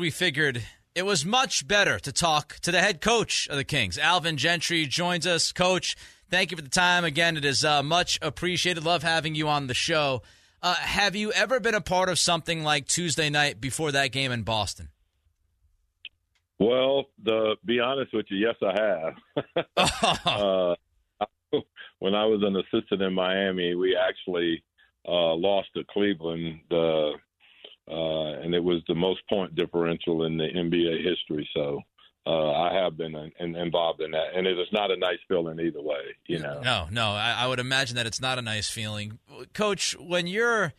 we figured it was much better to talk to the head coach of the Kings. Alvin Gentry joins us. Coach, thank you for the time. Again, it is uh, much appreciated. Love having you on the show. Uh, have you ever been a part of something like Tuesday night before that game in Boston? Well, to be honest with you, yes, I have. uh, when I was an assistant in Miami, we actually uh, lost to Cleveland, uh, uh, and it was the most point differential in the NBA history. So uh, I have been in, in, involved in that, and it is not a nice feeling either way. You know, no, no, I, I would imagine that it's not a nice feeling, Coach. When you're,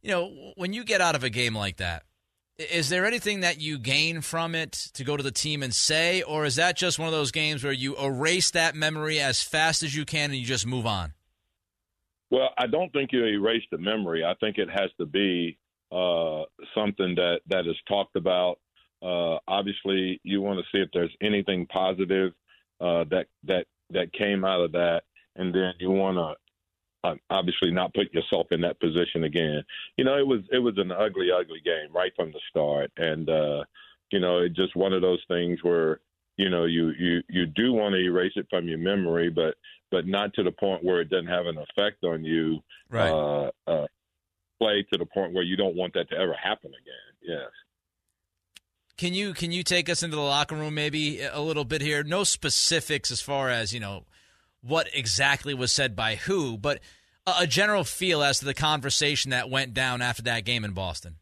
you know, when you get out of a game like that, is there anything that you gain from it to go to the team and say, or is that just one of those games where you erase that memory as fast as you can and you just move on? Well, I don't think you erase the memory. I think it has to be uh, something that that is talked about. Uh, obviously, you want to see if there's anything positive uh, that that that came out of that, and then you want to uh, obviously not put yourself in that position again. You know, it was it was an ugly, ugly game right from the start, and uh, you know, it's just one of those things where you know you you you do want to erase it from your memory, but but not to the point where it doesn't have an effect on you. Right. Uh, uh, play to the point where you don't want that to ever happen again. Yes. Can you can you take us into the locker room maybe a little bit here? No specifics as far as you know what exactly was said by who, but a, a general feel as to the conversation that went down after that game in Boston.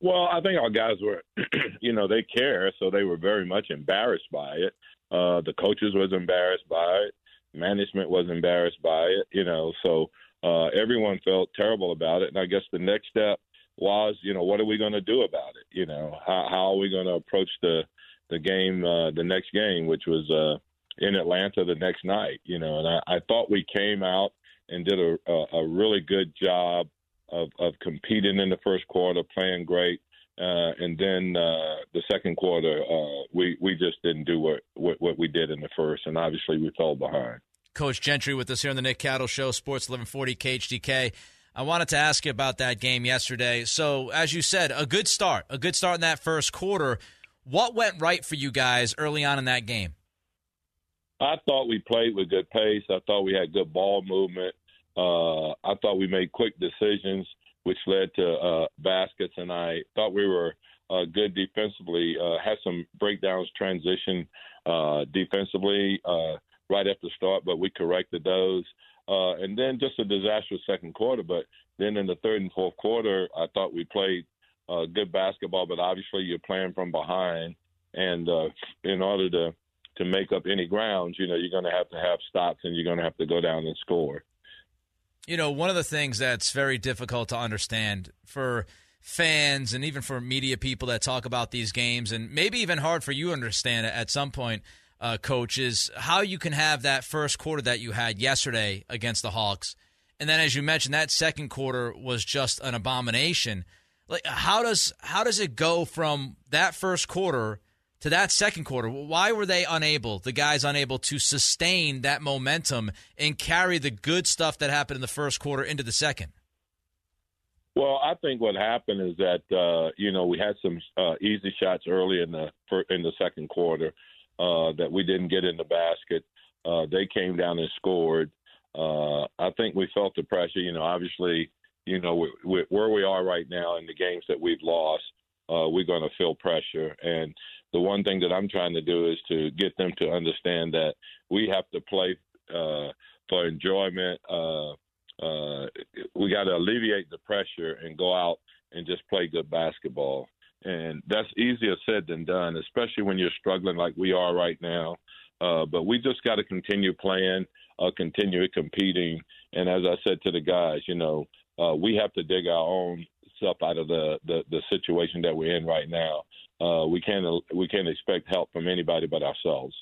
Well, I think our guys were, you know, they care, so they were very much embarrassed by it. Uh, the coaches was embarrassed by it. Management was embarrassed by it. You know, so uh, everyone felt terrible about it. And I guess the next step was, you know, what are we going to do about it? You know, how, how are we going to approach the the game, uh, the next game, which was uh, in Atlanta the next night. You know, and I, I thought we came out and did a, a, a really good job of, of competing in the first quarter, playing great. Uh, and then uh, the second quarter, uh, we we just didn't do what, what, what we did in the first, and obviously we fell behind. Coach Gentry with us here on the Nick Cattles Show, Sports 1140 KHTK. I wanted to ask you about that game yesterday. So, as you said, a good start, a good start in that first quarter. What went right for you guys early on in that game? I thought we played with good pace. I thought we had good ball movement. Uh, I thought we made quick decisions, which led to uh, baskets, and I thought we were uh, good defensively. Uh, had some breakdowns, transition uh, defensively uh, right after the start, but we corrected those. Uh, and then just a disastrous second quarter. But then in the third and fourth quarter, I thought we played uh, good basketball, but obviously you're playing from behind, and uh, in order to to make up any grounds, you know, you're going to have to have stops and you're going to have to go down and score. You know, one of the things that's very difficult to understand for fans and even for media people that talk about these games, and maybe even hard for you to understand at some point, uh, coach, is how you can have that first quarter that you had yesterday against the Hawks. And then, as you mentioned, that second quarter was just an abomination. Like, how does how does it go from that first quarter to that second quarter. Why were they unable, the guys unable to sustain that momentum and carry the good stuff that happened in the first quarter into the second? Well, I think what happened is that uh, you know we had some uh, easy shots early in the in the second quarter uh, that we didn't get in the basket. Uh, they came down and scored. Uh, I think we felt the pressure. You know, obviously, you know we, we, where we are right now in the games that we've lost, uh, we're going to feel pressure and the one thing that I'm trying to do is to get them to understand that we have to play uh, for enjoyment. Uh, uh, we got to alleviate the pressure and go out and just play good basketball. And that's easier said than done, especially when you're struggling like we are right now. Uh, but we just got to continue playing, uh, continue competing. And as I said to the guys, you know, uh, we have to dig our own stuff out of the, the, the situation that we're in right now uh, we can't we can't expect help from anybody but ourselves.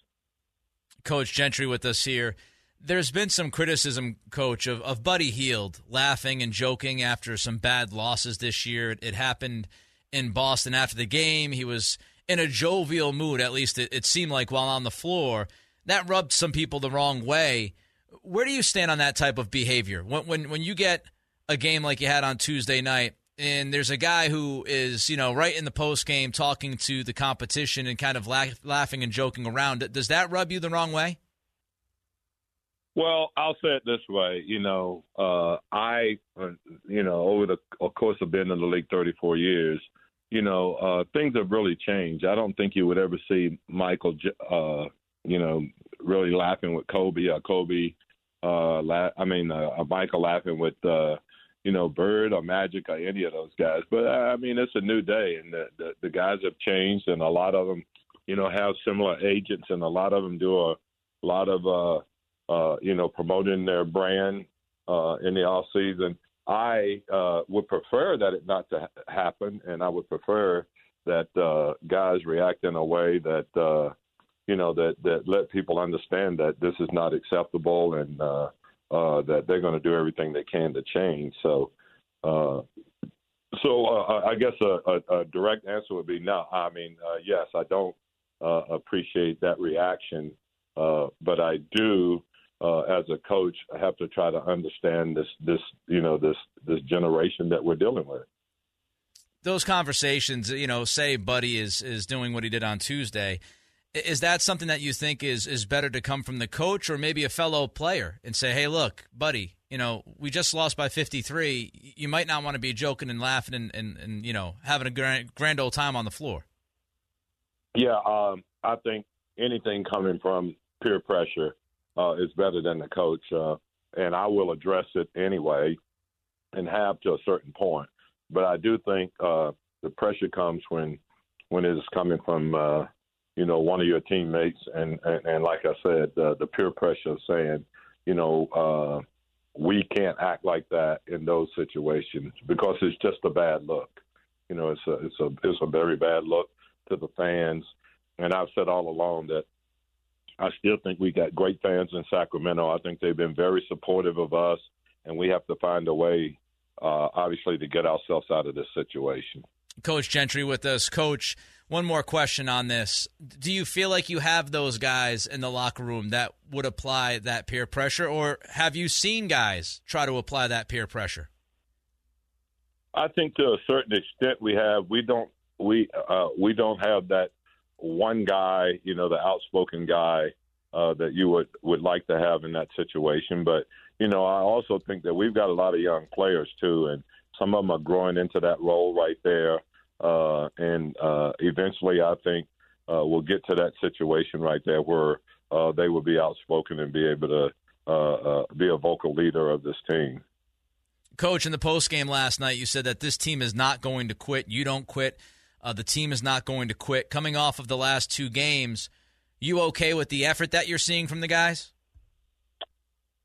Coach Gentry with us here. There's been some criticism, Coach, of, of Buddy Hield laughing and joking after some bad losses this year. It, it happened in Boston after the game. He was in a jovial mood, at least it, it seemed like while on the floor. That rubbed some people the wrong way. Where do you stand on that type of behavior? When, when, when you get a game like you had on Tuesday night and there's a guy who is, you know, right in the post game talking to the competition and kind of laugh, laughing and joking around. Does that rub you the wrong way? Well, I'll say it this way. You know, uh, I, uh, you know, over the course of being in the league 34 years, you know, uh, things have really changed. I don't think you would ever see Michael, uh, you know, really laughing with Kobe or Kobe, uh, la- I mean, uh, Michael laughing with, uh, you know, Bird or Magic or any of those guys. But uh, I mean, it's a new day, and the, the the guys have changed, and a lot of them, you know, have similar agents, and a lot of them do a lot of, uh, uh, you know, promoting their brand uh, in the off season. I uh, would prefer that it not to ha- happen, and I would prefer that uh, guys react in a way that uh, you know that that let people understand that this is not acceptable and uh, uh, that they're going to do everything they can to change. So, uh, so uh, I guess a, a, a, direct answer would be no. I mean, uh, yes, I don't uh, appreciate that reaction, uh, but I do, as a coach, I have to try to understand this, this, you know, this this generation that we're dealing with. Those conversations, you know, say Buddy is is doing what he did on Tuesday is that something that you think is is better to come from the coach or maybe a fellow player and say, "Hey, look, buddy, you know, we just lost by 53. You might not want to be joking and laughing and, and, and you know, having a grand, grand old time on the floor." Yeah, um, I think anything coming from peer pressure uh, is better than the coach, uh, and I will address it anyway, and have to a certain point. But I do think uh, the pressure comes when when it is coming from uh, you know, one of your teammates, and and, and like I said, uh, the peer pressure of saying, you know, uh, we can't act like that in those situations because it's just a bad look. You know, it's a it's a it's a very bad look to the fans, and I've said all along that I still think we got great fans in Sacramento. I think they've been very supportive of us, and we have to find a way, uh, obviously, to get ourselves out of this situation. Coach Gentry with us, Coach one more question on this. Do you feel like you have those guys in the locker room that would apply that peer pressure, or have you seen guys try to apply that peer pressure? I think to a certain extent we have. We don't we uh, we don't have that one guy, you know, the outspoken guy uh, that you would would like to have in that situation. But you know, I also think that we've got a lot of young players too, and some of them are growing into that role right there. Uh, and uh, eventually, I think uh, we'll get to that situation right there where uh, they will be outspoken and be able to uh, uh, be a vocal leader of this team. Coach, in the post game last night, you said that this team is not going to quit. You don't quit. The team is not going to quit. Coming off of the last two games, you okay with the effort that you're seeing from the guys?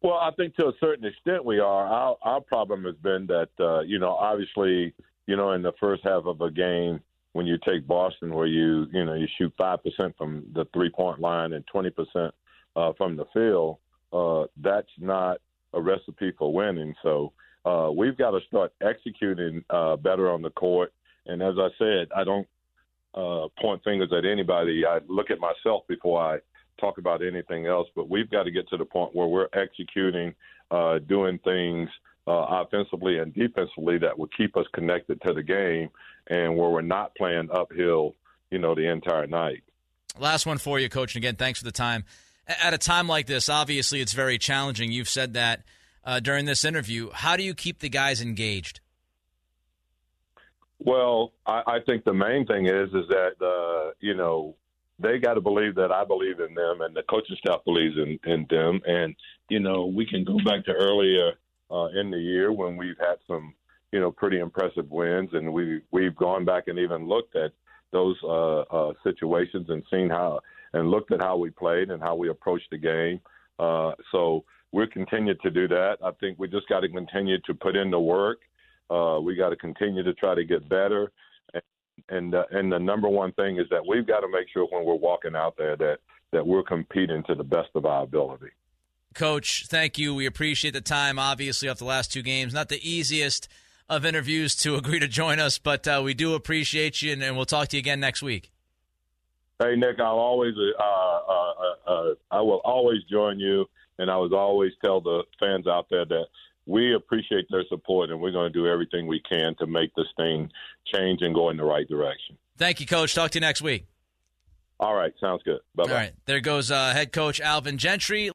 Well, I think to a certain extent we are. Our, our problem has been that, uh, you know, obviously you know, in the first half of a game when you take Boston, where you you know you shoot five percent from the three point line and twenty percent uh, from the field, uh, that's not a recipe for winning. So uh, we've got to start executing uh, better on the court. And as I said, I don't uh, point fingers at anybody. I look at myself before I talk about anything else. But we've got to get to the point where we're executing, uh, doing things uh, offensively and defensively that will keep us connected to the game and where we're not playing uphill, you know, the entire night. Last one for you, Coach. And again, thanks for the time. At a time like this, obviously it's very challenging. You've said that uh, during this interview. How do you keep the guys engaged? Well, I, I think the main thing is is that uh, you know they got to believe that I believe in them and the coaching staff believes in, in them. And you know we can go back to earlier uh, in the year when we've had some, you know, pretty impressive wins, and we we've gone back and even looked at those uh, uh, situations and seen how and looked at how we played and how we approached the game. Uh, so we'll continue to do that. I think we just got to continue to put in the work. Uh, we got to continue to try to get better. And and, uh, and the number one thing is that we've got to make sure when we're walking out there that that we're competing to the best of our ability. Coach, thank you. We appreciate the time, obviously, off the last two games. Not the easiest of interviews to agree to join us, but uh, we do appreciate you, and, and, we'll talk to you again next week. Hey, Nick, I'll always, uh, uh, uh I will always join you, and I would always tell the fans out there that we appreciate their support, and we're going to do everything we can to make this thing change and go in the right direction. Thank you, Coach. Talk to you next week. All right, sounds good. Bye bye. All right, there goes uh, head coach Alvin Gentry.